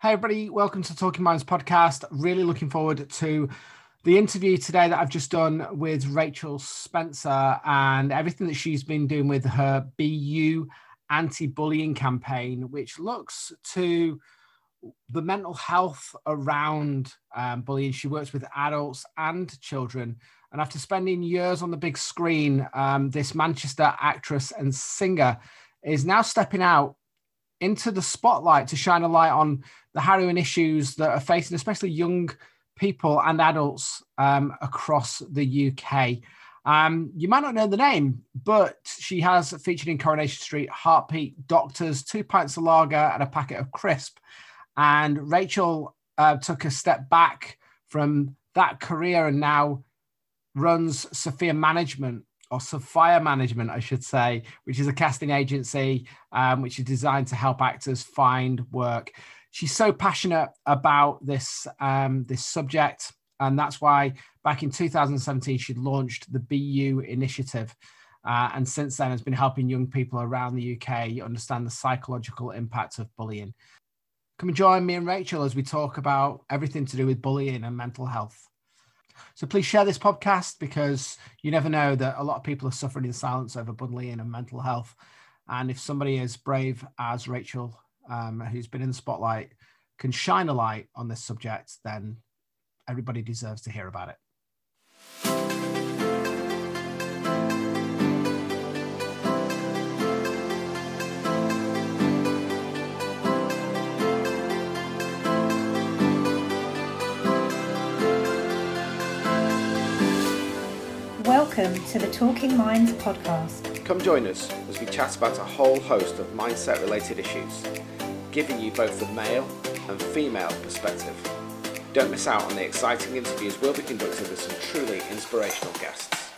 Hey, everybody, welcome to Talking Minds podcast. Really looking forward to the interview today that I've just done with Rachel Spencer and everything that she's been doing with her BU anti bullying campaign, which looks to the mental health around um, bullying. She works with adults and children. And after spending years on the big screen, um, this Manchester actress and singer is now stepping out into the spotlight to shine a light on the harrowing issues that are facing, especially young people and adults um, across the UK. Um, you might not know the name, but she has featured in Coronation Street, Heartbeat, Doctors, two pints of lager, and a packet of crisp. And Rachel uh, took a step back from that career and now runs Sophia Management, or Sophia Management, I should say, which is a casting agency um, which is designed to help actors find work. She's so passionate about this um, this subject, and that's why back in 2017 she launched the BU initiative. Uh, and since then has been helping young people around the UK understand the psychological impact of bullying. Come and join me and Rachel as we talk about everything to do with bullying and mental health. So please share this podcast because you never know that a lot of people are suffering in silence over bullying and mental health. And if somebody as brave as Rachel, um, who's been in the spotlight, can shine a light on this subject, then everybody deserves to hear about it. Welcome to the Talking Minds podcast. Come join us as we chat about a whole host of mindset related issues, giving you both the male and female perspective. Don't miss out on the exciting interviews we'll be conducting with some truly inspirational guests.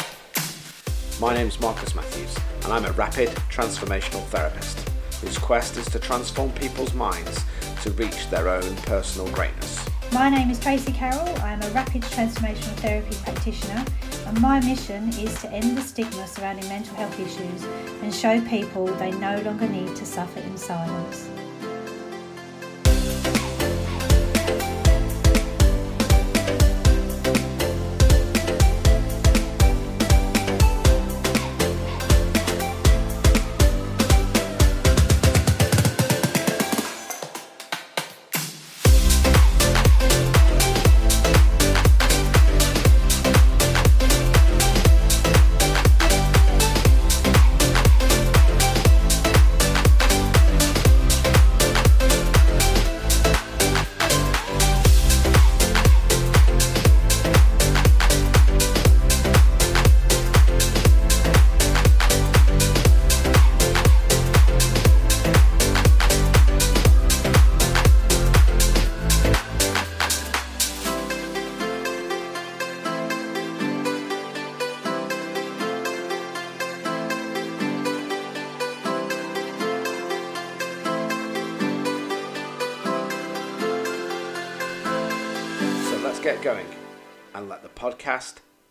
My name is Marcus Matthews, and I'm a rapid transformational therapist whose quest is to transform people's minds to reach their own personal greatness. My name is Tracy Carroll. I am a rapid transformational therapy practitioner, and my mission is to end the stigma surrounding mental health issues and show people they no longer need to suffer in silence.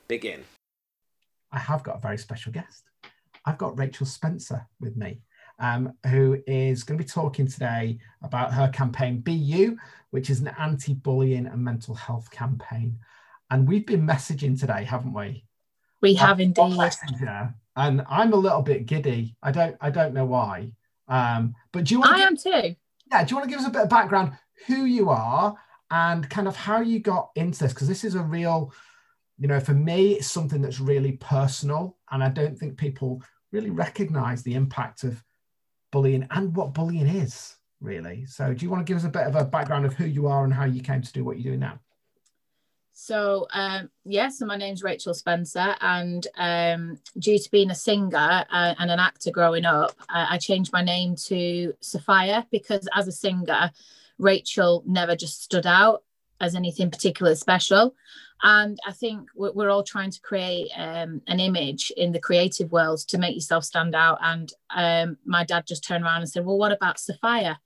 Begin. I have got a very special guest. I've got Rachel Spencer with me, um, who is going to be talking today about her campaign BU, which is an anti bullying and mental health campaign. And we've been messaging today, haven't we? We have indeed. Messenger, and I'm a little bit giddy. I don't I don't know why. Um, but do you want I am too. Yeah, do you want to give us a bit of background who you are and kind of how you got into this because this is a real you know for me it's something that's really personal and i don't think people really recognize the impact of bullying and what bullying is really. So do you want to give us a bit of a background of who you are and how you came to do what you're doing now? So um, yeah, so my name's Rachel Spencer, and um, due to being a singer uh, and an actor growing up, I changed my name to Sophia because as a singer, Rachel never just stood out as anything particularly special. And I think we're all trying to create um, an image in the creative world to make yourself stand out. And um, my dad just turned around and said, Well, what about Sophia?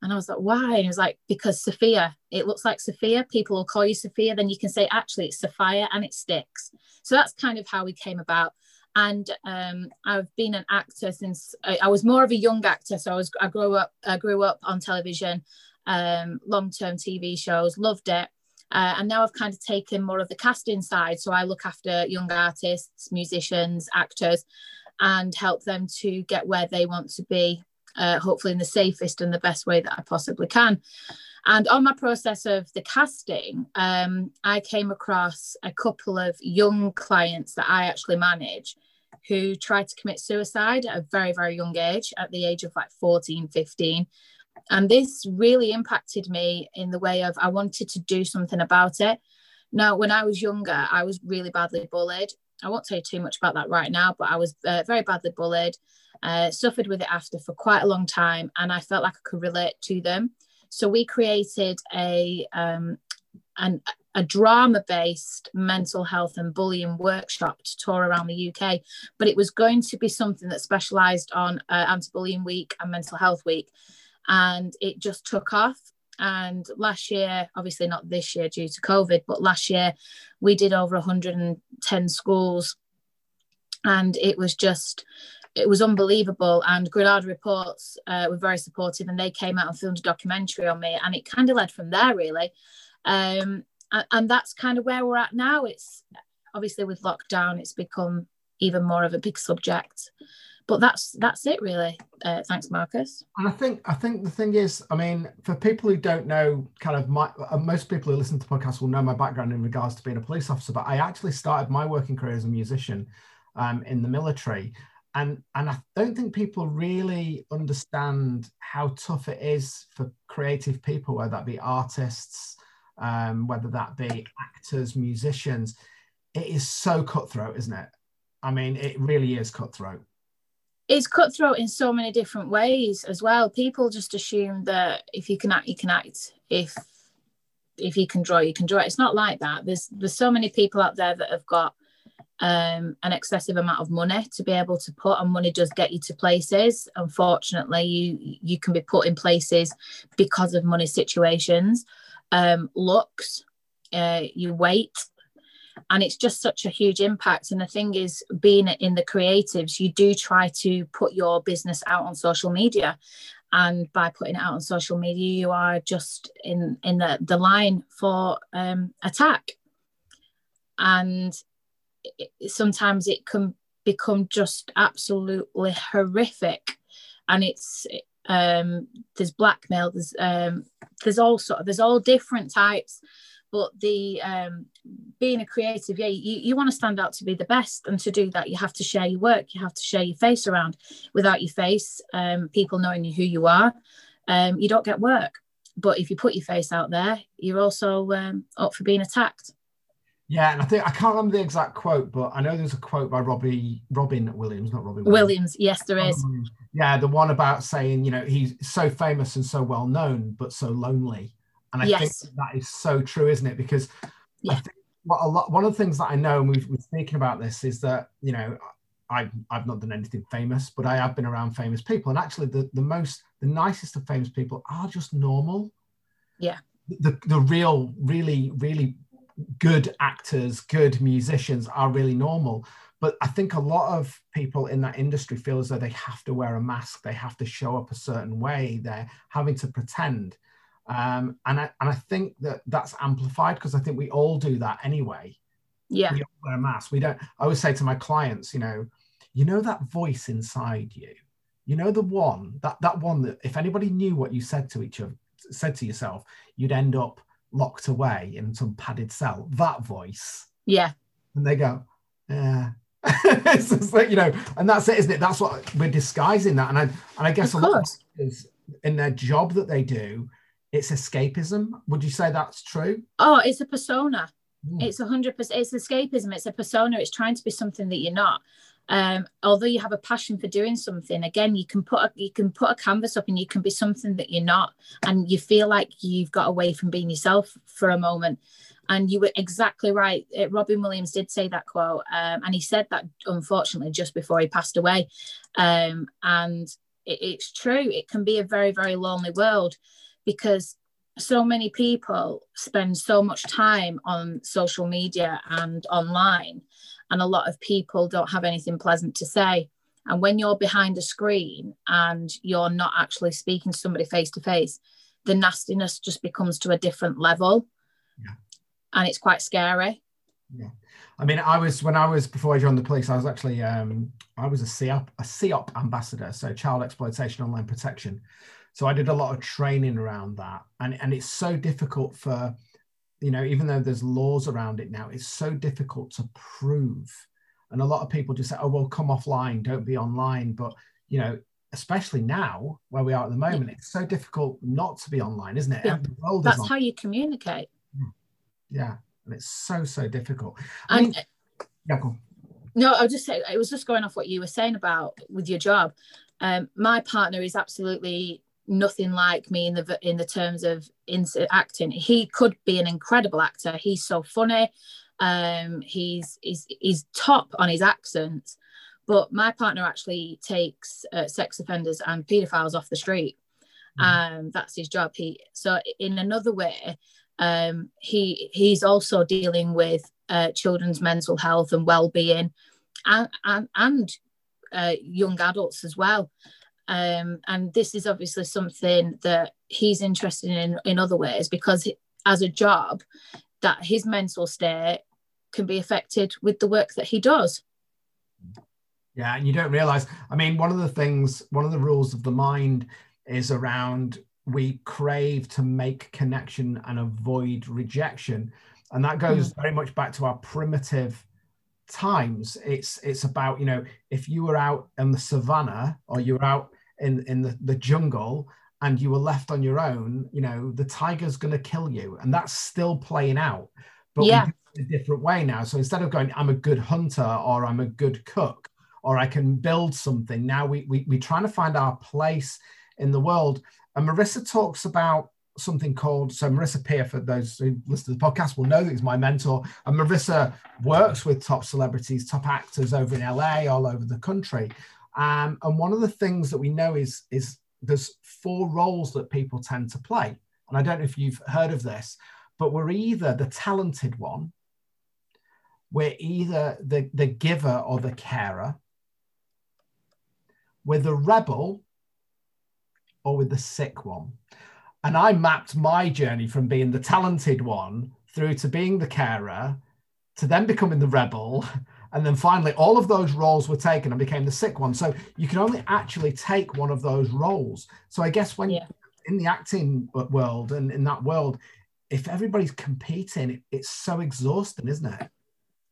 And I was like, Why? And he was like, Because Sophia, it looks like Sophia. People will call you Sophia. Then you can say, Actually, it's Sophia and it sticks. So that's kind of how we came about and um, I've been an actor since I, I, was more of a young actor. So I was I grew up I grew up on television um, long-term TV shows, loved it. Uh, and now I've kind of taken more of the casting side. So I look after young artists, musicians, actors, and help them to get where they want to be, uh, hopefully in the safest and the best way that I possibly can. And on my process of the casting, um, I came across a couple of young clients that I actually manage who tried to commit suicide at a very, very young age, at the age of like 14, 15. And this really impacted me in the way of I wanted to do something about it. Now, when I was younger, I was really badly bullied. I won't you too much about that right now, but I was uh, very badly bullied, uh, suffered with it after for quite a long time, and I felt like I could relate to them. So we created a um, an, a drama based mental health and bullying workshop to tour around the UK, but it was going to be something that specialised on uh, anti bullying week and mental health week and it just took off. And last year, obviously not this year due to COVID, but last year we did over 110 schools, and it was just it was unbelievable. And Granada Reports uh, were very supportive, and they came out and filmed a documentary on me, and it kind of led from there really. Um, and, and that's kind of where we're at now. It's obviously with lockdown, it's become even more of a big subject but that's that's it really. Uh, thanks marcus. And i think i think the thing is i mean for people who don't know kind of my uh, most people who listen to podcasts will know my background in regards to being a police officer but i actually started my working career as a musician um, in the military. And and i don't think people really understand how tough it is for creative people whether that be artists um, whether that be actors musicians. It is so cutthroat isn't it? I mean it really is cutthroat it's cutthroat in so many different ways as well. People just assume that if you can act, you can act. If if you can draw, you can draw. It's not like that. There's there's so many people out there that have got um, an excessive amount of money to be able to put, and money does get you to places. Unfortunately, you you can be put in places because of money situations, um, looks, uh, you weight, and it's just such a huge impact. And the thing is being in the creatives you do try to put your business out on social media. And by putting it out on social media you are just in in the, the line for um, attack. And it, sometimes it can become just absolutely horrific. And it's um, there's blackmail there's um, there's all sort of there's all different types. But the um, being a creative yeah you, you want to stand out to be the best and to do that you have to share your work you have to share your face around without your face um, people knowing who you are um, you don't get work but if you put your face out there you're also um, up for being attacked yeah, and I think I can't remember the exact quote, but I know there's a quote by Robbie Robin Williams, not Robin Williams. Williams yes, there is. Yeah, the one about saying, you know, he's so famous and so well known, but so lonely. And I yes. think that is so true, isn't it? Because yeah. What a lot one of the things that I know, and we've been speaking about this, is that you know I've I've not done anything famous, but I have been around famous people, and actually the the most the nicest of famous people are just normal. Yeah. The the real really really good actors, good musicians are really normal. But I think a lot of people in that industry feel as though they have to wear a mask, they have to show up a certain way, they're having to pretend. Um, and I and I think that that's amplified because I think we all do that anyway. Yeah. We wear a mask. We don't. I always say to my clients, you know, you know that voice inside you. You know the one that that one that if anybody knew what you said to each other, said to yourself, you'd end up locked away in some padded cell. That voice. Yeah. And they go, yeah. it's just like, you know, and that's it, isn't it? That's what we're disguising that. And I and I guess of a lot of in their job that they do, it's escapism. Would you say that's true? Oh, it's a persona. Mm. It's a hundred percent. It's escapism. It's a persona. It's trying to be something that you're not. Um, although you have a passion for doing something, again, you can put a, you can put a canvas up and you can be something that you're not, and you feel like you've got away from being yourself for a moment. And you were exactly right. Uh, Robin Williams did say that quote, um, and he said that unfortunately just before he passed away. Um, and it, it's true. It can be a very very lonely world because so many people spend so much time on social media and online and a lot of people don't have anything pleasant to say and when you're behind a screen and you're not actually speaking to somebody face to face the nastiness just becomes to a different level Yeah. and it's quite scary Yeah. I mean, I was when I was before I joined the police, I was actually um, I was a CEOP a CEOP ambassador, so child exploitation online protection. So I did a lot of training around that, and and it's so difficult for, you know, even though there's laws around it now, it's so difficult to prove, and a lot of people just say, oh well, come offline, don't be online, but you know. Especially now, where we are at the moment, it's so difficult not to be online, isn't it? Yeah. The world is that's on- how you communicate yeah, and it's so so difficult. I and mean, yeah, go. No, I was just say it was just going off what you were saying about with your job. Um, my partner is absolutely nothing like me in the in the terms of in acting. He could be an incredible actor. He's so funny. Um, he's he's he's top on his accents. But my partner actually takes uh, sex offenders and paedophiles off the street. Um, that's his job. He so in another way, um, he he's also dealing with uh, children's mental health and well-being and and, and uh, young adults as well um, and this is obviously something that he's interested in in other ways because as a job that his mental state can be affected with the work that he does Yeah, and you don't realize. I mean, one of the things, one of the rules of the mind is around we crave to make connection and avoid rejection. And that goes very much back to our primitive times. It's it's about, you know, if you were out in the savannah or you were out in, in the, the jungle and you were left on your own, you know, the tiger's gonna kill you. And that's still playing out. But we Yeah. do it a different way now. So instead of going, I'm a good hunter or I'm a good cook, or I can build something. Now we, we, we're trying to find our place in the world. And Marisa talks about something called, so Marisa Peer, for those who listen to the podcast, will know that he's my mentor. And Marisa works with top celebrities, top actors over in LA, all over the country. Um, and one of the things that we know is, is there's four roles that people tend to play. And I don't know if you've heard of this, but we're either the talented one, we're either the, the giver or the carer, we're the rebel or with the sick one. And I mapped my journey from being the talented one through to being the carer to then becoming the rebel. And then finally, all of those roles were taken and became the sick one. So you can only actually take one of those roles. So I guess when Yeah. in the acting world and in that world, if everybody's competing, it's so exhausting, isn't it?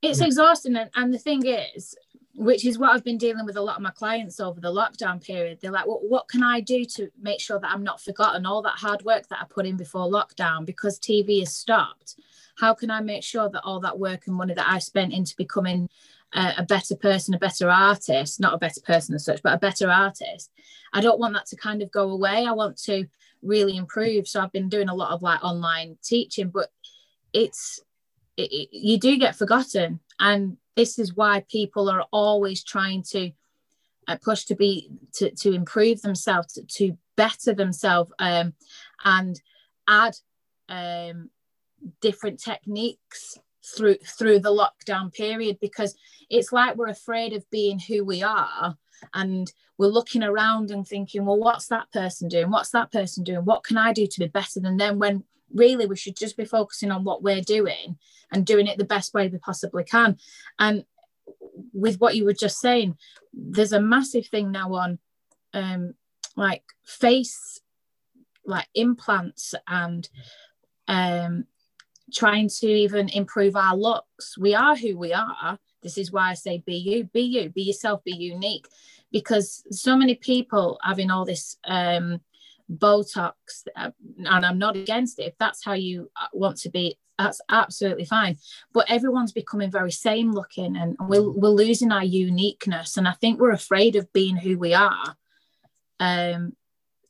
it's Yeah. exhausting and, and the thing is which is what i've been dealing with a lot of my clients over the lockdown period they're like well, what can i do to make sure that i'm not forgotten all that hard work that i put in before lockdown because tv is stopped how can i make sure that all that work and money that i spent into becoming a, a better person a better artist not a better person as such but a better artist i don't want that to kind of go away. I want to really improve. So i've been doing a lot of like online teaching but it's it, it- you do get forgotten. And this is why people are always trying to uh, push to be to, to improve themselves to, to better themselves um, and add um, different techniques through through the lockdown period because it's like we're afraid of being who we are and we're looking around and thinking well what's that person doing? What's that person doing? What can i do to be better than them? When really we should just be focusing on what we're doing and doing it the best way we possibly can. And with what you were just saying there's a massive thing now on um like face like implants and um trying to even improve our looks we are who we are. This is why i say be you be you be yourself be unique. Because so many people having all this um botox uh, and i'm not against it if that's how you uh, want to be that's absolutely fine. But everyone's becoming very same looking and we're, we're losing our uniqueness and i think we're afraid of being who we are um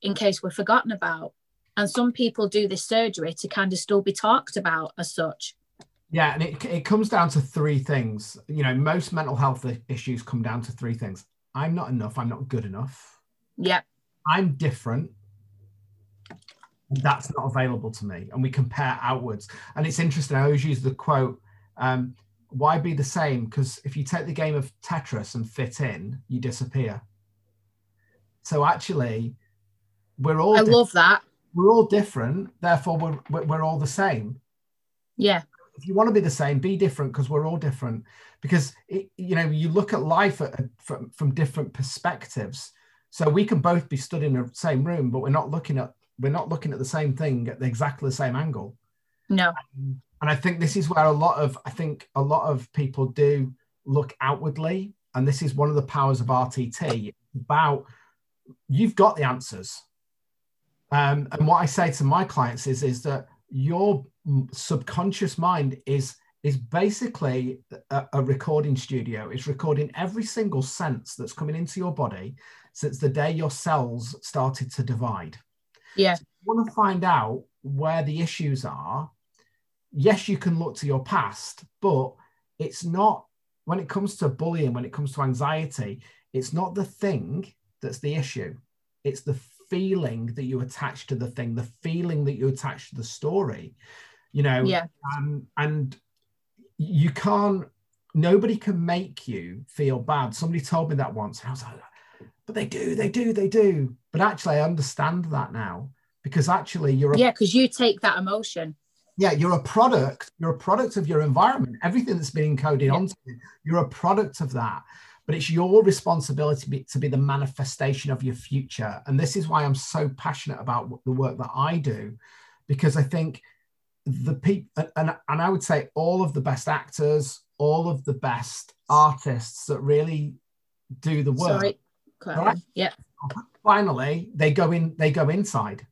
in case we're forgotten about and some people do this surgery to kind of still be talked about as such Yeah, and it, it comes down to three things. You know, most mental health issues come down to three things. I'm not enough. I'm not good enough. yeah I'm different. That's not available to me. And we compare outwards. And it's interesting. I always use the quote, um, why be the same? Because if you take the game of Tetris and fit in, you disappear. So actually, we're all i different. love that we're all different, therefore we're, we're, all the same. Yeah. If you want to be the same, be different because we're all different. Because it, you know, you look at life at, from, from different perspectives. So we can both be stood in the same room, but we're not looking at we're not looking at the same thing at exactly the same angle. No. Um, and I think this is where a lot of I think a lot of people do look outwardly, and this is one of the powers of RTT about you've got the answers. Um, and what I say to my clients is is that your subconscious mind is is basically a, a, recording studio. It's recording every single sense that's coming into your body since the day your cells started to divide. Yeah. So you want to find out where the issues are. Yes, you can look to your past, but it's not when it comes to bullying, when it comes to anxiety, it's not the thing that's the issue. It's the feeling that you attach to the thing, the feeling that you attach to the story. You know, yeah. Um, and you can't. Nobody can make you feel bad. Somebody told me that once, and I was like, but they do, they do, they do. But actually, I understand that now because actually, you're a, yeah, because you take that emotion. Yeah, you're a product. You're a product of your environment. Everything that's been encoded yeah. onto you, you're a product of that. But it's your responsibility to be, to be the manifestation of your future. And this is why I'm so passionate about the work that I do, because I think the people, and, and I would say all of the best actors, all of the best artists that really do the work. Sorry. Right? Yeah. Finally, they go in. They go inside.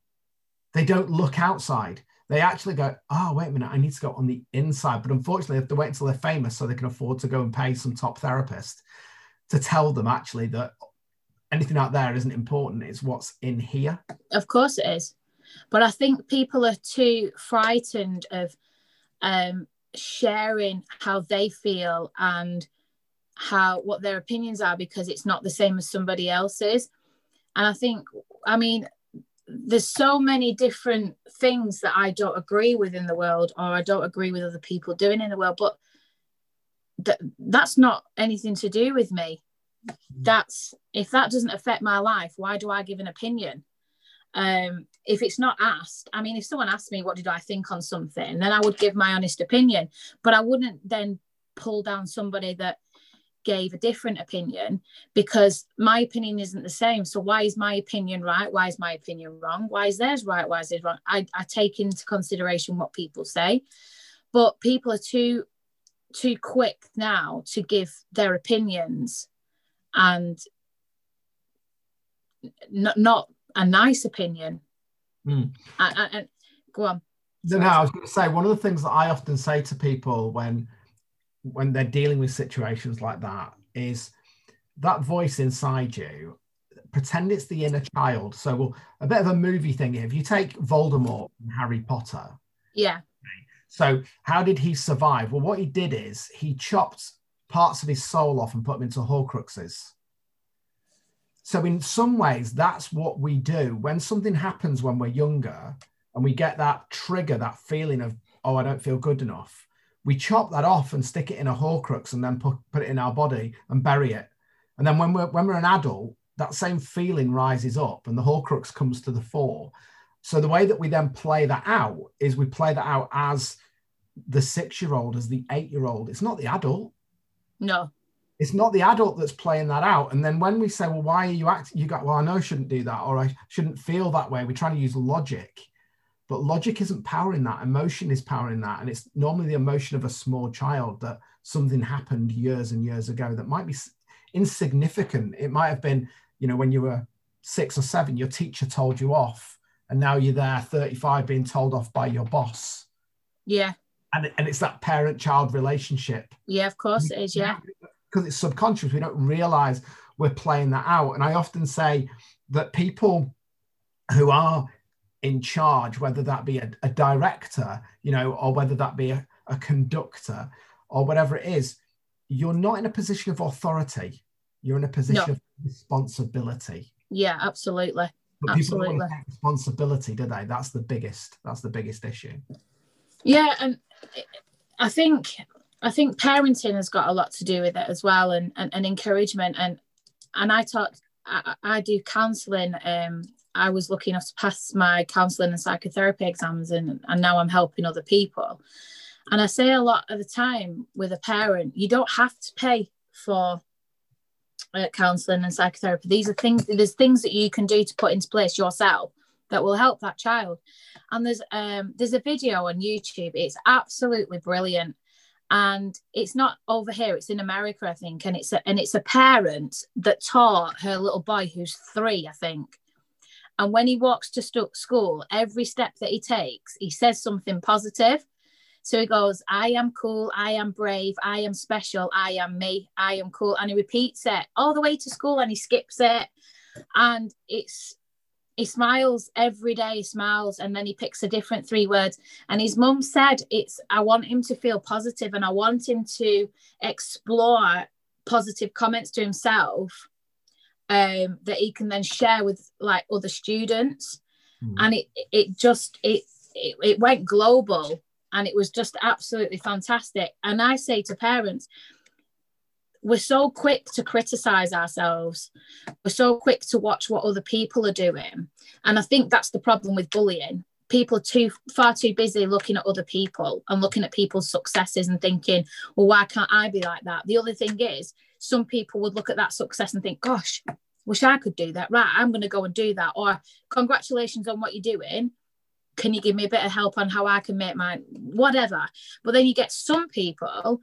They don't look outside. They actually go, oh, wait a minute, I need to go on the inside. But unfortunately, they have to wait until they're famous so they can afford to go and pay some top therapist to tell them actually that anything out there isn't important. It's what's in here. Of course it is. But I think people are too frightened of um, sharing how they feel and how what their opinions are because it's not the same as somebody else's. And I think, I mean, there's so many different things that I don't agree with in the world or I don't agree with other people doing in the world, but that that's not anything to do with me. That's if that doesn't affect my life, why do I give an opinion? Um, if it's not asked, I mean, if someone asked me what did I think on something, then I would give my honest opinion, but I wouldn't then pull down somebody that gave a different opinion because my opinion isn't the same. So why is my opinion right? Why is my opinion wrong? Why is theirs right? Why is it wrong? I, I take into consideration what people say, but people are too too quick now to give their opinions and not not a nice opinion. Mm. And, and, go on. No, no, I was going to say one of the things that I often say to people when when they're dealing with situations like that is that voice inside you pretend it's the inner child so well a bit of a movie thing here if you take voldemort and harry potter yeah so how did he survive well what he did is he chopped parts of his soul off and put them into horcruxes so in some ways that's what we do when something happens when we're younger and we get that trigger that feeling of oh i don't feel good enough we chop that off and stick it in a horcrux and then put, put it in our body and bury it. And then when we're when we're an adult, that same feeling rises up and the horcrux comes to the fore. So the way that we then play that out is we play that out as the six-year-old, as the eight-year-old. It's not the adult. No. It's not the adult that's playing that out. And then when we say, well, why are you acting? You got, well, I know I shouldn't do that, or I shouldn't feel that way. We're trying to use logic but logic isn't powering that emotion is powering that and it's normally the emotion of a small child that something happened years and years ago that might be insignificant it might have been you know when you were six or seven your teacher told you off and now you're there 35 being told off by your boss yeah and, and it's that parent child relationship yeah of course it is yeah because it's subconscious we don't realize we're playing that out and i often say that people who are in charge, whether that be a, a director, you know, or whether that be a, a conductor or whatever it is, you're not in a position of authority. You're in a position no. of responsibility. Yeah, absolutely. But absolutely. responsibility, do they? That's the biggest. That's the biggest issue. Yeah, and I think I think parenting has got a lot to do with it as well, and and, and encouragement. And and I talk, I, I do counselling um, I was lucky enough to pass my counselling and psychotherapy exams, and, and now I'm helping other people. And I say a lot of the time with a parent, you don't have to pay for uh, counselling and psychotherapy. These are things. There's things that you can do to put into place yourself that will help that child. And there's um there's a video on YouTube. It's absolutely brilliant. And it's not over here it's in america i think. And it's a, and it's a parent that taught her little boy who's three i think. And when he walks to st- school every step that he takes he says something positive. So he goes i am cool i am brave i am special i am me i am cool. And he repeats it all the way to school and he skips it. And it's he smiles every day, he smiles, and then he picks a different three words. And his mum said, It's I want him to feel positive and I want him to explore positive comments to himself um, that he can then share with like other students. Mm. And it it just it, it it went global and it was just absolutely fantastic. And I say to parents, we're so quick to criticize ourselves. We're so quick to watch what other people are doing. And i think that's the problem with bullying. People are too far too busy looking at other people and looking at people's successes and thinking well why can't i be like that? The other thing is some people would look at that success and think gosh wish i could do that. Right i'm going to go and do that. Or congratulations on what you're doing. Can you give me a bit of help on how i can make my whatever? But then you get some people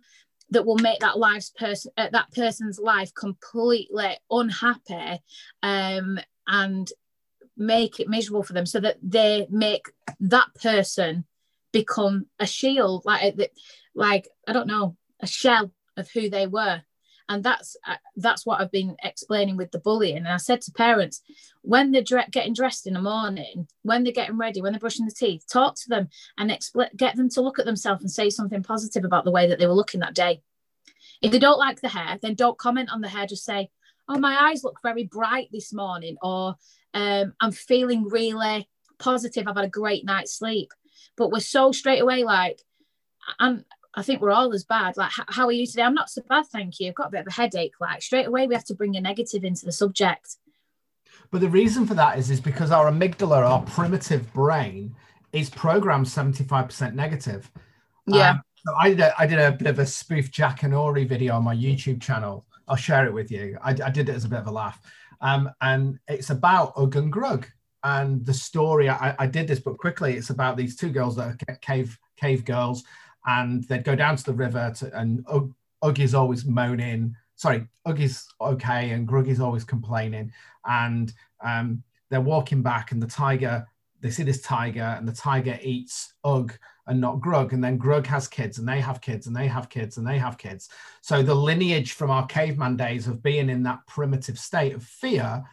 that will make that life's person uh, that person's life completely unhappy um, and make it miserable for them so that they make that person become a shield. Like uh, like i don't know a shell of who they were and that's uh, that's what I've been explaining with the bullying. And I said to parents, when they're dre- getting dressed in the morning, when they're getting ready, when they're brushing the teeth, talk to them and explain, get them to look at themselves and say something positive about the way that they were looking that day. If they don't like the hair, then don't comment on the hair. Just say, "Oh, my eyes look very bright this morning," or um, "I'm feeling really positive. I've had a great night's sleep." But we're so straight away like, and I think we're all as bad. Like, how are you today? I'm not so bad, thank you. I've got a bit of a headache. Like, straight away, we have to bring a negative into the subject. But the reason for that is, is because our amygdala, our primitive brain, is programmed 75% negative. Yeah. Um, so I did, a, I did a bit of a spoof Jackanory video on my YouTube channel. I'll share it with you. I, I did it as a bit of a laugh. Um, and it's about Ugg and Grug. And the story, I, I did this, but quickly, it's about these two girls that are cave cave girls, and they'd go down to the river, to, and Ugg, Ugg is always moaning. Sorry, Ugg is okay, and Grug is always complaining. And um, they're walking back, and the tiger, they see this tiger, and the tiger eats Ugg and not Grug. And then Grug has kids and they have kids and they have kids and they have kids. So the lineage from our caveman days of being in that primitive state of fear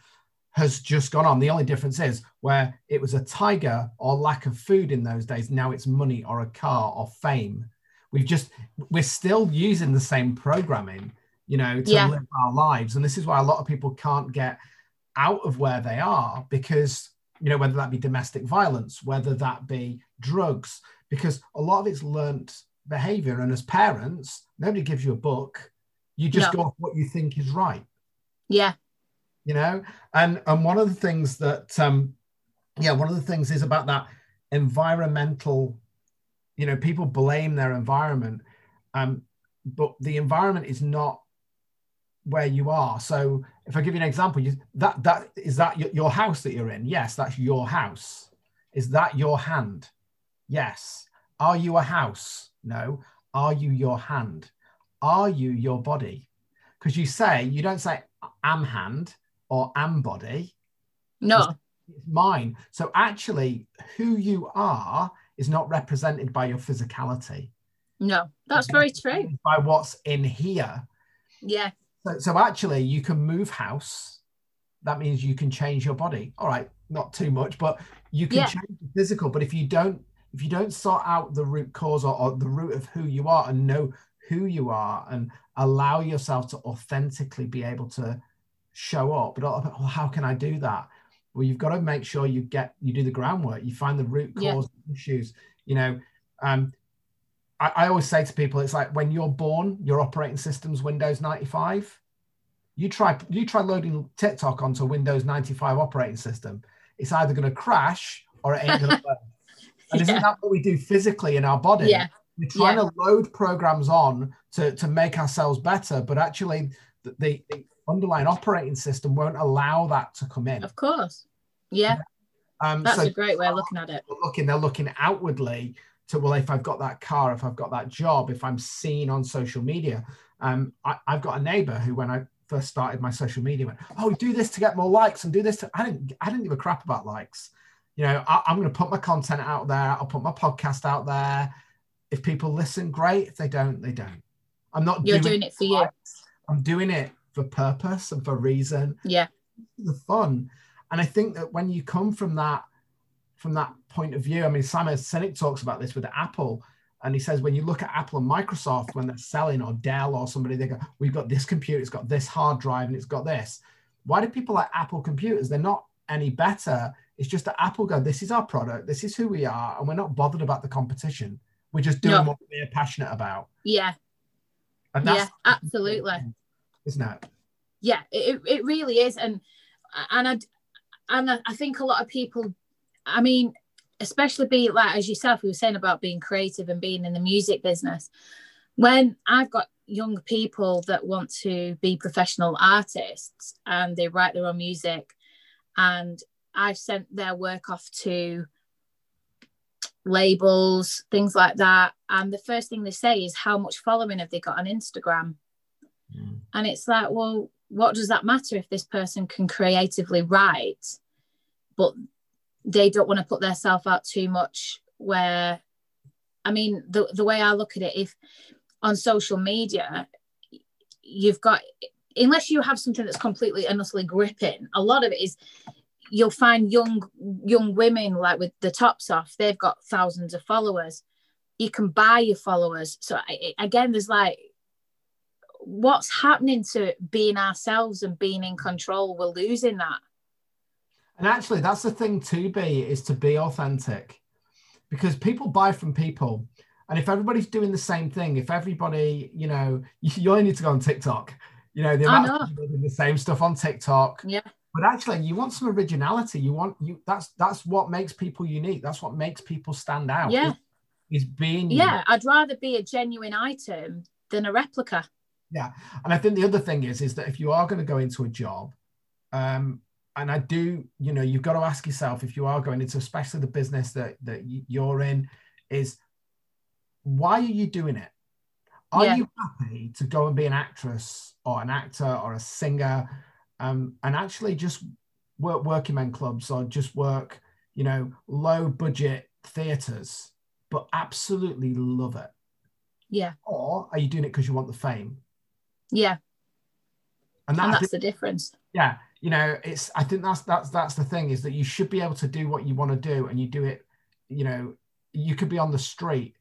has just gone on. The only difference is where it was a tiger or lack of food in those days, now it's money or a car or fame. We've just, we're still using the same programming, you know, to yeah. live our lives. And this is why a lot of people can't get out of where they are because, you know, whether that be domestic violence, whether that be drugs, because a lot of it's learnt behavior. And as parents, nobody gives you a book. You just no. go off what you think is right. Yeah. You know, and and one of the things that um yeah, one of the things is about that environmental, you know, people blame their environment. Um, but the environment is not where you are. So if I give you an example, you, that that is that your, house that you're in. Yes, that's your house. Is that your hand? Yes. Are you a house? No. Are you your hand? Are you your body? Because you say, you don't say am hand or am body. No. It's mine. So actually, who you are is not represented by your physicality. No, that's very true. By what's in here. Yeah. So, so actually, you can move house. That means you can change your body. All right, not too much, but you can yeah. change the physical. But if you don't if you don't sort out the root cause or, or, the root of who you are and know who you are and allow yourself to authentically be able to show up but oh, how can i do that well you've got to make sure you get you do the groundwork you find the root cause yeah. issues you know um I, I always say to people it's like when you're born your operating system's windows 95 you try you try loading tiktok onto windows 95 operating system it's either going to crash or it ain't going to work. And Yeah. isn't that what we do physically in our body? Yeah. We're trying Yeah. to load programs on to, to make ourselves better, but actually the, the underlying operating system won't allow that to come in. Of course. Yeah. Um, That's so a great way of looking at it. looking, they're looking outwardly to, well, if I've got that car, if I've got that job, if I'm seen on social media. Um, I, I've got a neighbor who, when I first started my social media, went, "Oh, do this to get more likes and do this." To, I didn't, I didn't give a crap about likes. You know, I, I'm going to put my content out there. I'll put my podcast out there. If people listen, great. If they don't, they don't. I'm not. You're doing it for you. I'm doing it for purpose and for reason Yeah. the fun. And I think that when you come from that from that point of view, I mean, Simon Sinek talks about this with Apple, and he says when you look at Apple and Microsoft when they're selling or Dell or somebody, they go, "We've got this computer, it's got this hard drive, and it's got this." Why do people like Apple computers? They're not any better. It's just that Apple go, "This is our product, this is who we are, and we're not bothered about the competition. We're just doing No. what we're passionate about." Yeah. And Yeah, absolutely. Isn't it? yeah it, it really is. And and i and I- think a lot of people i mean especially being like as yourself you were saying about being creative and being in the music business. When i've got young people that want to be professional artists and they write their own music and i've sent their work off to labels things like that and the first thing they say is how much following have they got on instagram Mm. and it's like, well, what does that matter if this person can creatively write, but they don't want to put themselves out too much? Where, I mean, the, the way I look at it, if on social media, you've got, unless you have something that's completely and utterly gripping, a lot of it is you'll find young young women like with the tops off they've got thousands of followers you can buy your followers so I, again there's like what's happening to being ourselves and being in control we're losing that And actually, that's the thing to be is to be authentic, because people buy from people, and if everybody's doing the same thing, if everybody, you know, you, you only need to go on TikTok. You know, the amount of people doing the same stuff on TikTok. Yeah. But actually, you want some originality. You want you. That's that's what makes people unique. That's what makes people stand out. Yeah. Is, is being yeah i'd rather be a genuine item than a replica Yeah, and I think the other thing is is that if you are going to go into a job, um, and I do, you know, you've got to ask yourself if you are going into, especially the business that that you're in, is why are you doing it? Are Yeah. you happy to go and be an actress or an actor or a singer, um, and actually just work working men clubs or just work, you know, low budget theaters, but absolutely love it? yeah Or are you doing it because you want the fame? Yeah. And, that, and that's think- the difference. Yeah you know it's i think that's that's that's the thing is that you should be able to do what you want to do and you do it you know you could be on the street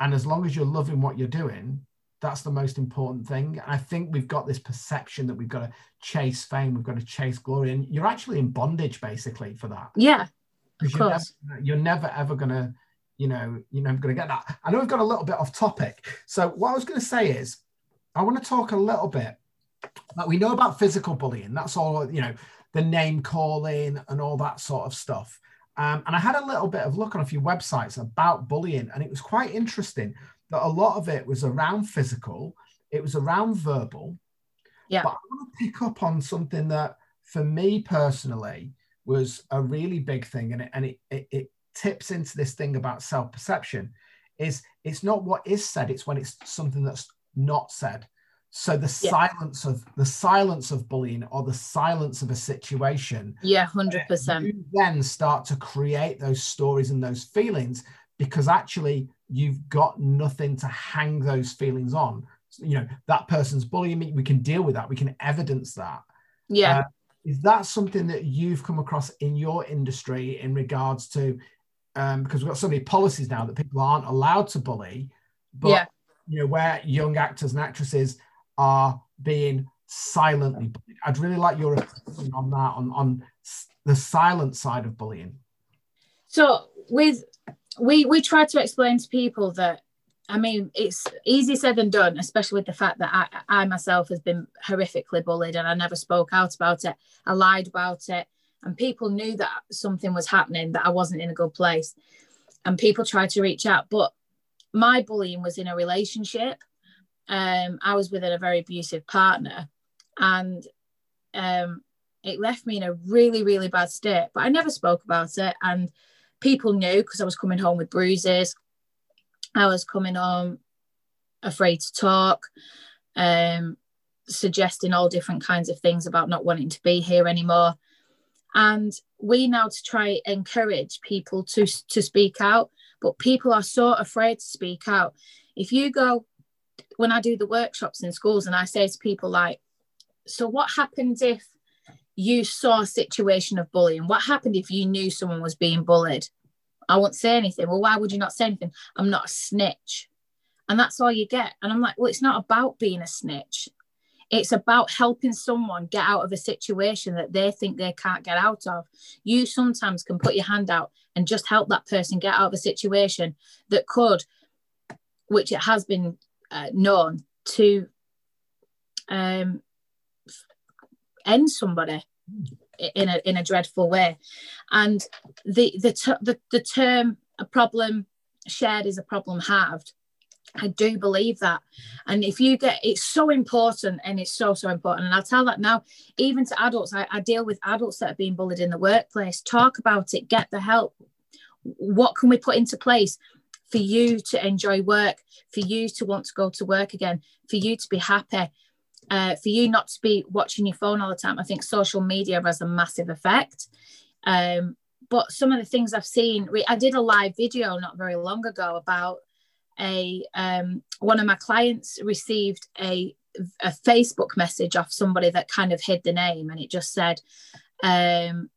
and as long as you're loving what you're doing that's the most important thing. And i think we've got this perception that we've got to chase fame we've got to chase glory and you're actually in bondage basically for that. Yeah of 'Because you're course. never, you're never ever gonna you know you're never gonna get that. I know we've got a little bit off topic. So what i was going to say is i want to talk a little bit like we know about physical bullying. That's all you know the name calling and all that sort of stuff. Um, and i had a little bit of look on a few websites about bullying and it was quite interesting that a lot of it was around physical it was around verbal. Yeah. but i want to pick up on something that for me personally was a really big thing and it, and it, it, it tips into this thing about self-perception is it's not what is said it's when it's something that's not said. So the Yeah. silence of the silence of bullying or the silence of a situation yeah 100% you then start to create those stories and those feelings because actually you've got nothing to hang those feelings on. You know that person's bullying me. We can deal with that. We can evidence that. Yeah. Uh, is that something that you've come across in your industry in regards to um, because we've got so many policies now that people aren't allowed to bully but Yeah. You know where young actors and actresses are being silently bullied i'd really like your opinion on that on on the silent side of bullying So with we we try to explain to people that I mean it's easy said than done, especially with the fact that I, I myself has been horrifically bullied and I never spoke out about it. I lied about it and people knew that something was happening, that I wasn't in a good place, and people tried to reach out. But my bullying was in a relationship. Um, I was with a very abusive partner, and um, it left me in a really, really bad state. But I never spoke about it, and people knew because I was coming home with bruises. I was coming home afraid to talk, um, suggesting all different kinds of things about not wanting to be here anymore. And we now to try encourage people to to speak out, but people are so afraid to speak out. If you go when I do the workshops in schools and I say to people like, so what happens if you saw a situation of bullying? What happened if you knew someone was being bullied? I won't say anything. Well, why would you not say anything? I'm not a snitch. And that's all you get. And I'm like, well, it's not about being a snitch. It's about helping someone get out of a situation that they think they can't get out of. You sometimes can put your hand out and just help that person get out of a situation that could, which it has been uh, known to um, end somebody in a in a dreadful way. And the the the, the term a problem shared is a problem halved I do believe that. And if you get it's so important and it's so, so important. And I'll tell that now, even to adults, I, I deal with adults that are being bullied in the workplace. Talk about it, get the help. What can we put into place for you to enjoy work, for you to want to go to work again, for you to be happy, uh, for you not to be watching your phone all the time? I think social media has a massive effect. Um, but some of the things I've seen, we, I did a live video not very long ago about a um, one of my clients received a a Facebook message off somebody that kind of hid the name, and it just said, um,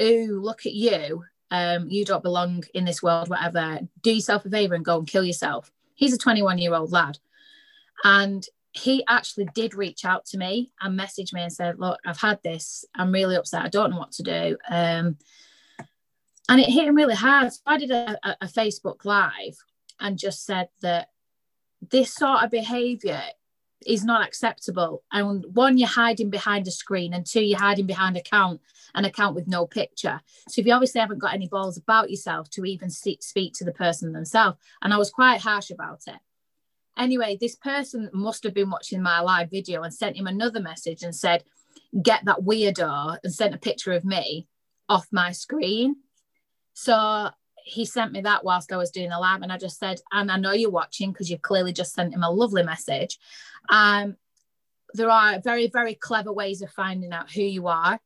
"Ooh, look at you! Um, you don't belong in this world. Whatever. Do yourself a favor and go and kill yourself." He's a 21 year old lad, and he actually did reach out to me and message me and said, "Look, I've had this. I'm really upset. I don't know what to do." Um, and it hit him really hard. So I did a, a Facebook live and just said that this sort of behavior is not acceptable. And one, you're hiding behind a screen, and two, you're hiding behind account an account with no picture. So if you obviously haven't got any balls about yourself to even speak to the person themselves, and I was quite harsh about it. Anyway, this person must have been watching my live video and sent him another message and said, "Get that weirdo," and sent a picture of me off my screen. So he sent me that whilst I was doing the lab, and I just said, and I know you're watching because you've clearly just sent him a lovely message. Um, there are very, very clever ways of finding out who you are,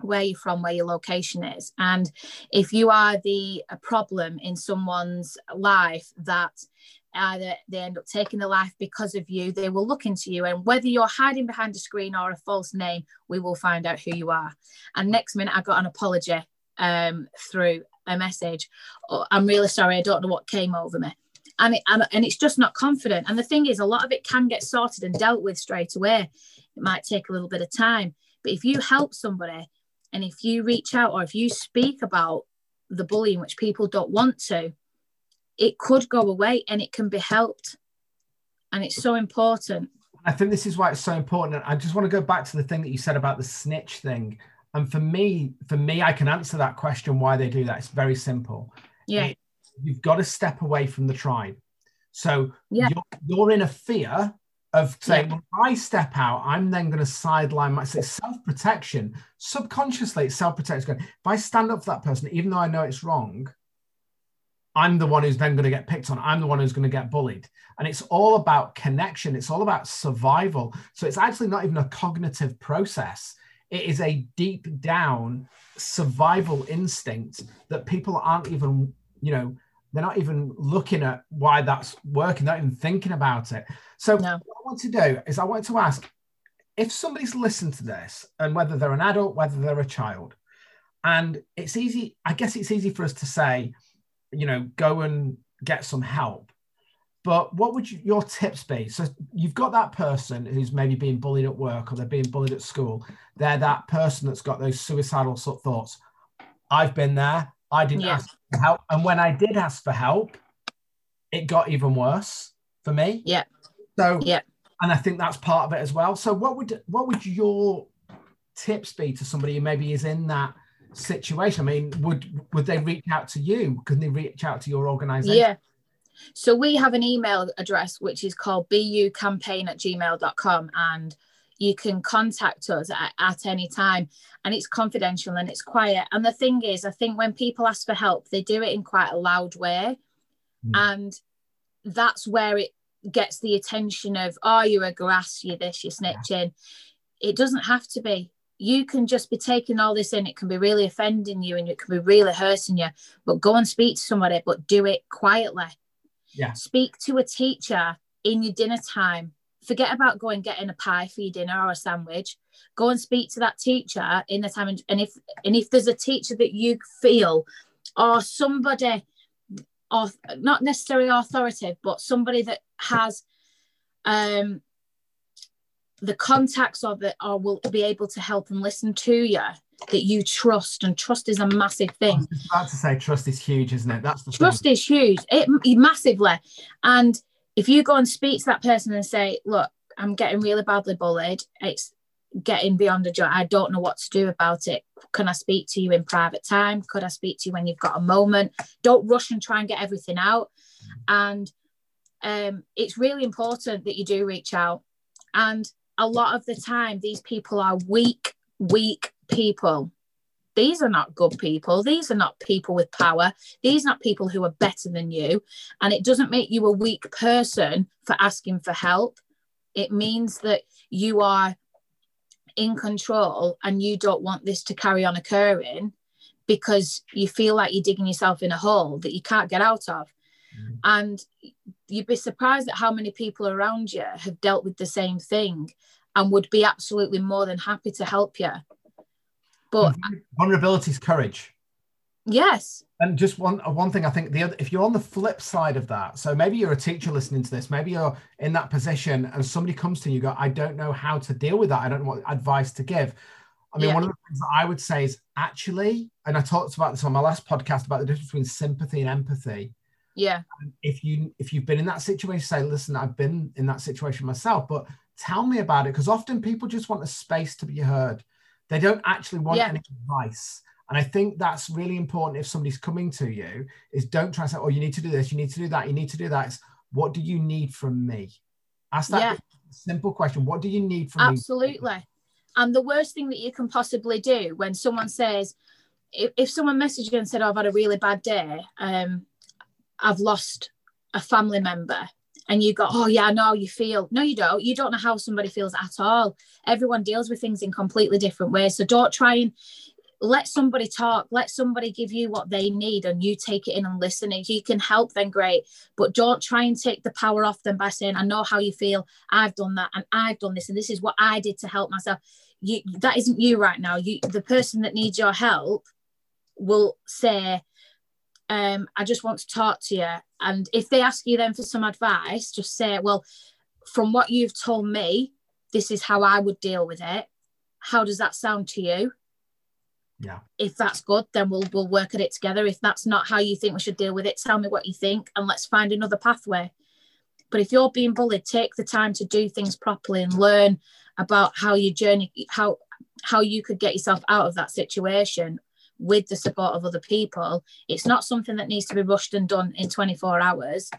where you're from, where your location is. And if you are the problem in someone's life that either they end up taking the life because of you, they will look into you. And whether you're hiding behind a screen or a false name, we will find out who you are. And next minute, I got an apology um, through a message oh, i'm really sorry i don't know what came over me. And, it, and, it's just not confident. And the thing is a lot of it can get sorted and dealt with straight away. It might take a little bit of time. But if you help somebody and if you reach out or if you speak about the bullying which people don't want to it could go away and it can be helped. And it's so important. I think this is why it's so important. I just want to go back to the thing that you said about the snitch thing and for me, for me, I can answer that question why they do that. It's very simple. Yeah. It, you've got to step away from the tribe. So yeah. you're, you're in a fear of saying, yeah. when I step out, I'm then going to sideline my it's self-protection. Subconsciously, it's self-protection. If I stand up for that person, even though I know it's wrong, I'm the one who's then going to get picked on. I'm the one who's going to get bullied. And it's all about connection. It's all about survival. So it's actually not even a cognitive process it is a deep down survival instinct that people aren't even, you know, they're not even looking at why that's working, they're not even thinking about it. So, no. what I want to do is I want to ask if somebody's listened to this, and whether they're an adult, whether they're a child, and it's easy, I guess it's easy for us to say, you know, go and get some help. But what would you, your tips be? So you've got that person who's maybe being bullied at work or they're being bullied at school. They're that person that's got those suicidal sort of thoughts. I've been there. I didn't yeah. ask for help, and when I did ask for help, it got even worse for me. Yeah. So yeah, and I think that's part of it as well. So what would what would your tips be to somebody who maybe is in that situation? I mean, would would they reach out to you? Could they reach out to your organization? Yeah. So we have an email address which is called bucampaign at gmail.com and you can contact us at, at any time and it's confidential and it's quiet. And the thing is, I think when people ask for help, they do it in quite a loud way. Mm. And that's where it gets the attention of, oh, you're a grass, you're this, you're snitching. Yeah. It doesn't have to be. You can just be taking all this in. It can be really offending you and it can be really hurting you. But go and speak to somebody, but do it quietly. Yeah. Speak to a teacher in your dinner time. Forget about going getting a pie for your dinner or a sandwich. Go and speak to that teacher in the time. And, and if and if there's a teacher that you feel or somebody or not necessarily authoritative, but somebody that has um, the contacts of it or will be able to help and listen to you that you trust and trust is a massive thing. I to say trust is huge, isn't it? That's the trust thing. is huge. It massively. And if you go and speak to that person and say, look, I'm getting really badly bullied, it's getting beyond a joke. I don't know what to do about it. Can I speak to you in private time? Could I speak to you when you've got a moment? Don't rush and try and get everything out. And um, it's really important that you do reach out. And a lot of the time, these people are weak, weak people. These are not good people. These are not people with power. These are not people who are better than you. And it doesn't make you a weak person for asking for help. It means that you are in control and you don't want this to carry on occurring because you feel like you're digging yourself in a hole that you can't get out of. Mm. And you'd be surprised at how many people around you have dealt with the same thing and would be absolutely more than happy to help you. But vulnerability is courage. Yes. And just one uh, one thing I think the other if you're on the flip side of that, so maybe you're a teacher listening to this, maybe you're in that position and somebody comes to you, you go, I don't know how to deal with that. I don't know what advice to give. I mean, yeah. one of the things that I would say is actually, and I talked about this on my last podcast about the difference between sympathy and empathy. Yeah. And if you if you've been in that situation, say, listen, I've been in that situation myself, but tell me about it. Because often people just want a space to be heard. They don't actually want yeah. any advice. And I think that's really important if somebody's coming to you is don't try to say, oh, you need to do this, you need to do that, you need to do that. It's what do you need from me? Ask that yeah. simple question. What do you need from Absolutely. me? Absolutely. And the worst thing that you can possibly do when someone says, if, if someone messaged you and said, oh, I've had a really bad day, um, I've lost a family member, and you go, oh yeah, no, you feel. No, you don't. You don't know how somebody feels at all. Everyone deals with things in completely different ways. So don't try and let somebody talk. Let somebody give you what they need, and you take it in and listen. If you can help, then great. But don't try and take the power off them by saying, "I know how you feel. I've done that, and I've done this, and this is what I did to help myself." You, that isn't you right now. You, the person that needs your help, will say, um, I just want to talk to you. And if they ask you then for some advice, just say, well, from what you've told me, this is how I would deal with it. How does that sound to you? Yeah. If that's good, then we'll we'll work at it together. If that's not how you think we should deal with it, tell me what you think and let's find another pathway. But if you're being bullied, take the time to do things properly and learn about how your journey how how you could get yourself out of that situation with the support of other people. It's not something that needs to be rushed and done in 24 hours.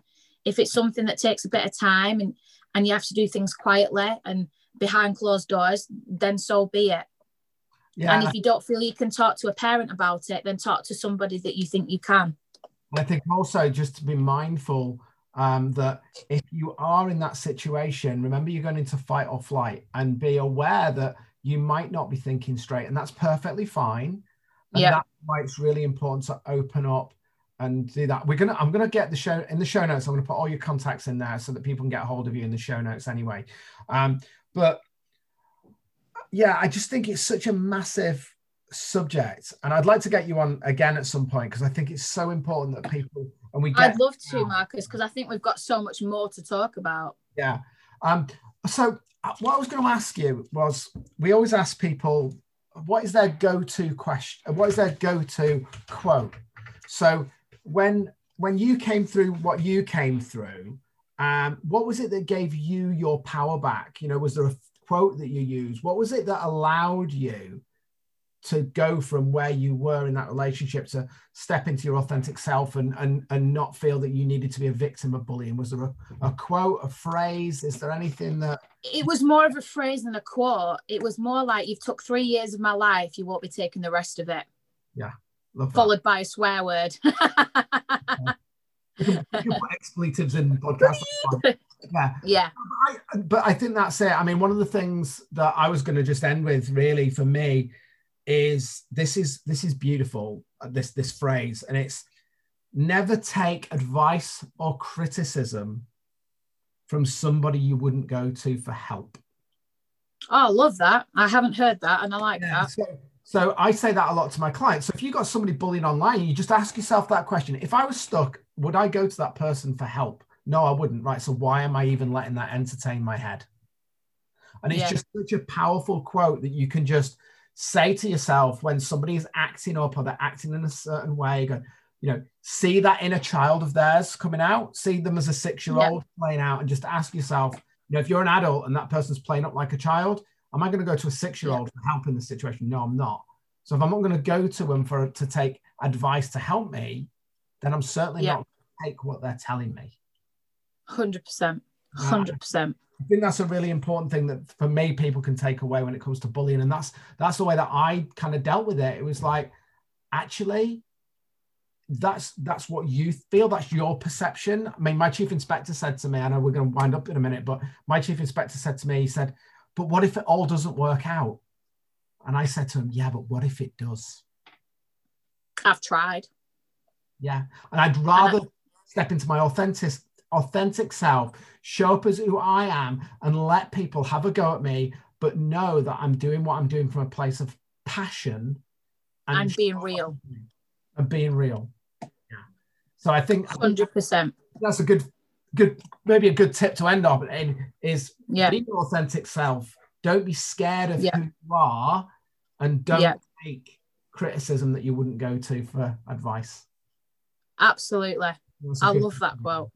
If it's something that takes a bit of time and, and you have to do things quietly and behind closed doors, then so be it. Yeah. And if you don't feel you can talk to a parent about it, then talk to somebody that you think you can. I think also just to be mindful um, that if you are in that situation, remember you're going into fight or flight and be aware that you might not be thinking straight, and that's perfectly fine. And yeah. that's why it's really important to open up and do that. We're gonna I'm gonna get the show in the show notes. I'm gonna put all your contacts in there so that people can get a hold of you in the show notes anyway. Um, but yeah, I just think it's such a massive subject, and I'd like to get you on again at some point because I think it's so important that people and we. I'd love to, Marcus, because I think we've got so much more to talk about. Yeah. Um. So uh, what I was going to ask you was, we always ask people what is their go-to question what is their go-to quote so when when you came through what you came through um, what was it that gave you your power back you know was there a, quote that you used? What was it that allowed you to go from where you were in that relationship to step into your authentic self and and and not feel that you needed to be a victim of bullying. Was there a, a quote a phrase? Is there anything that it was more of a phrase than a quote. It was more like you've took three years of my life. You won't be taking the rest of it. Yeah followed by a swear word. You can, you can put expletives in podcasts. Yeah. Yeah. But I, but I think that's it. I mean one of the things that i was going to just end with really for me is this is this is beautiful uh, this this phrase and it's never take advice or criticism from somebody you wouldn't go to for help. Oh I love that. I haven't heard that and i like yeah, that. so, so i say that a lot to my clients. So if you got somebody bullying online you just ask yourself that question. If i was stuck would i go to that person for help? No i wouldn't right? So why am i even letting that entertain my head? And it's yeah. just such a powerful quote that you can just say to yourself when somebody is acting up or they're acting in a certain way, go, you know, see that inner child of theirs coming out, see them as a six year old playing out, and just ask yourself, you know, if you're an adult and that person's playing up like a child, am I going to go to a six year old for help in the situation? No, I'm not. So if I'm not going to go to them for to take advice to help me, then I'm certainly yeah. not take what they're telling me. Hundred percent, hundred percent. I think that's a really important thing that for me people can take away when it comes to bullying, and that's that's the way that I kind of dealt with it. It was like, actually, that's that's what you feel. That's your perception. I mean, my chief inspector said to me, I know we're going to wind up in a minute, but my chief inspector said to me, he said, "But what if it all doesn't work out?" And I said to him, "Yeah, but what if it does?" I've tried. Yeah, and I'd rather and I- step into my authentic authentic self, show up as who I am, and let people have a go at me, but know that I'm doing what I'm doing from a place of passion and, and being real. And being real. Yeah. So I think hundred percent. That's a good, good, maybe a good tip to end on. Is yeah. be your authentic self. Don't be scared of yeah. who you are, and don't yeah. take criticism that you wouldn't go to for advice. Absolutely. I love that quote.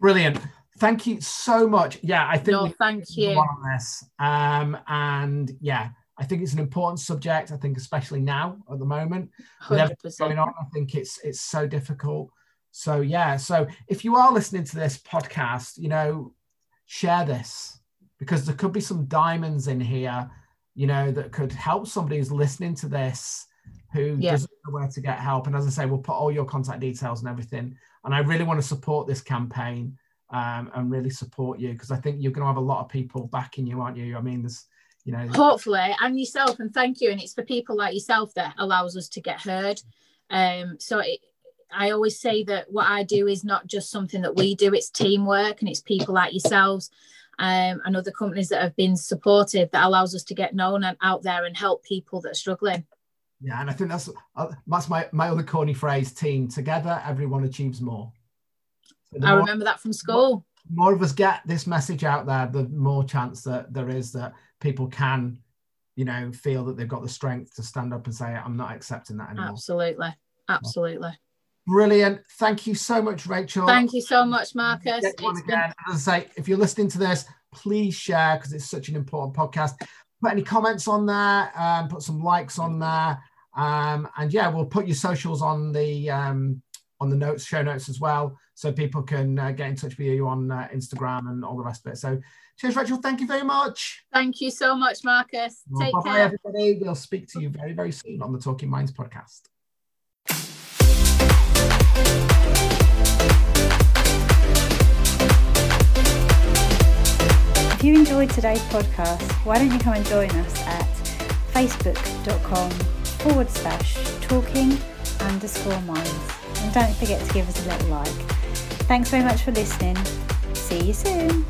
Brilliant. Thank you so much. Yeah, I think. No, thank you. On this. Um, and yeah, I think it's an important subject. I think especially now at the moment with 100%. everything going on, I think it's it's so difficult. So yeah, so if you are listening to this podcast, you know, share this because there could be some diamonds in here, you know, that could help somebody who's listening to this who yeah. doesn't know where to get help. And as I say, we'll put all your contact details and everything and I really want to support this campaign um, and really support you because I think you're going to have a lot of people backing you, aren't you? I mean, there's, you know, hopefully, and yourself, and thank you. And it's for people like yourself that allows us to get heard. Um, so it, I always say that what I do is not just something that we do; it's teamwork, and it's people like yourselves um, and other companies that have been supportive that allows us to get known and out there and help people that are struggling. Yeah, and I think that's uh, that's my my other corny phrase: team together, everyone achieves more. So I more, remember that from school. More, more of us get this message out there, the more chance that there is that people can, you know, feel that they've got the strength to stand up and say, "I'm not accepting that anymore." Absolutely, absolutely. Brilliant. Thank you so much, Rachel. Thank you so much, Marcus. Again. Been... As I say, if you're listening to this, please share because it's such an important podcast. Put any comments on there, um, put some likes on there. Um, and yeah, we'll put your socials on the um, on the notes, show notes as well, so people can uh, get in touch with you on uh, Instagram and all the rest of it. So, cheers, Rachel. Thank you very much. Thank you so much, Marcus. Well, Take bye-bye, care, everybody. We'll speak to you very, very soon on the Talking Minds podcast. If you enjoyed today's podcast, why don't you come and join us at facebook.com forward slash talking underscore minds. And don't forget to give us a little like. Thanks very much for listening. See you soon.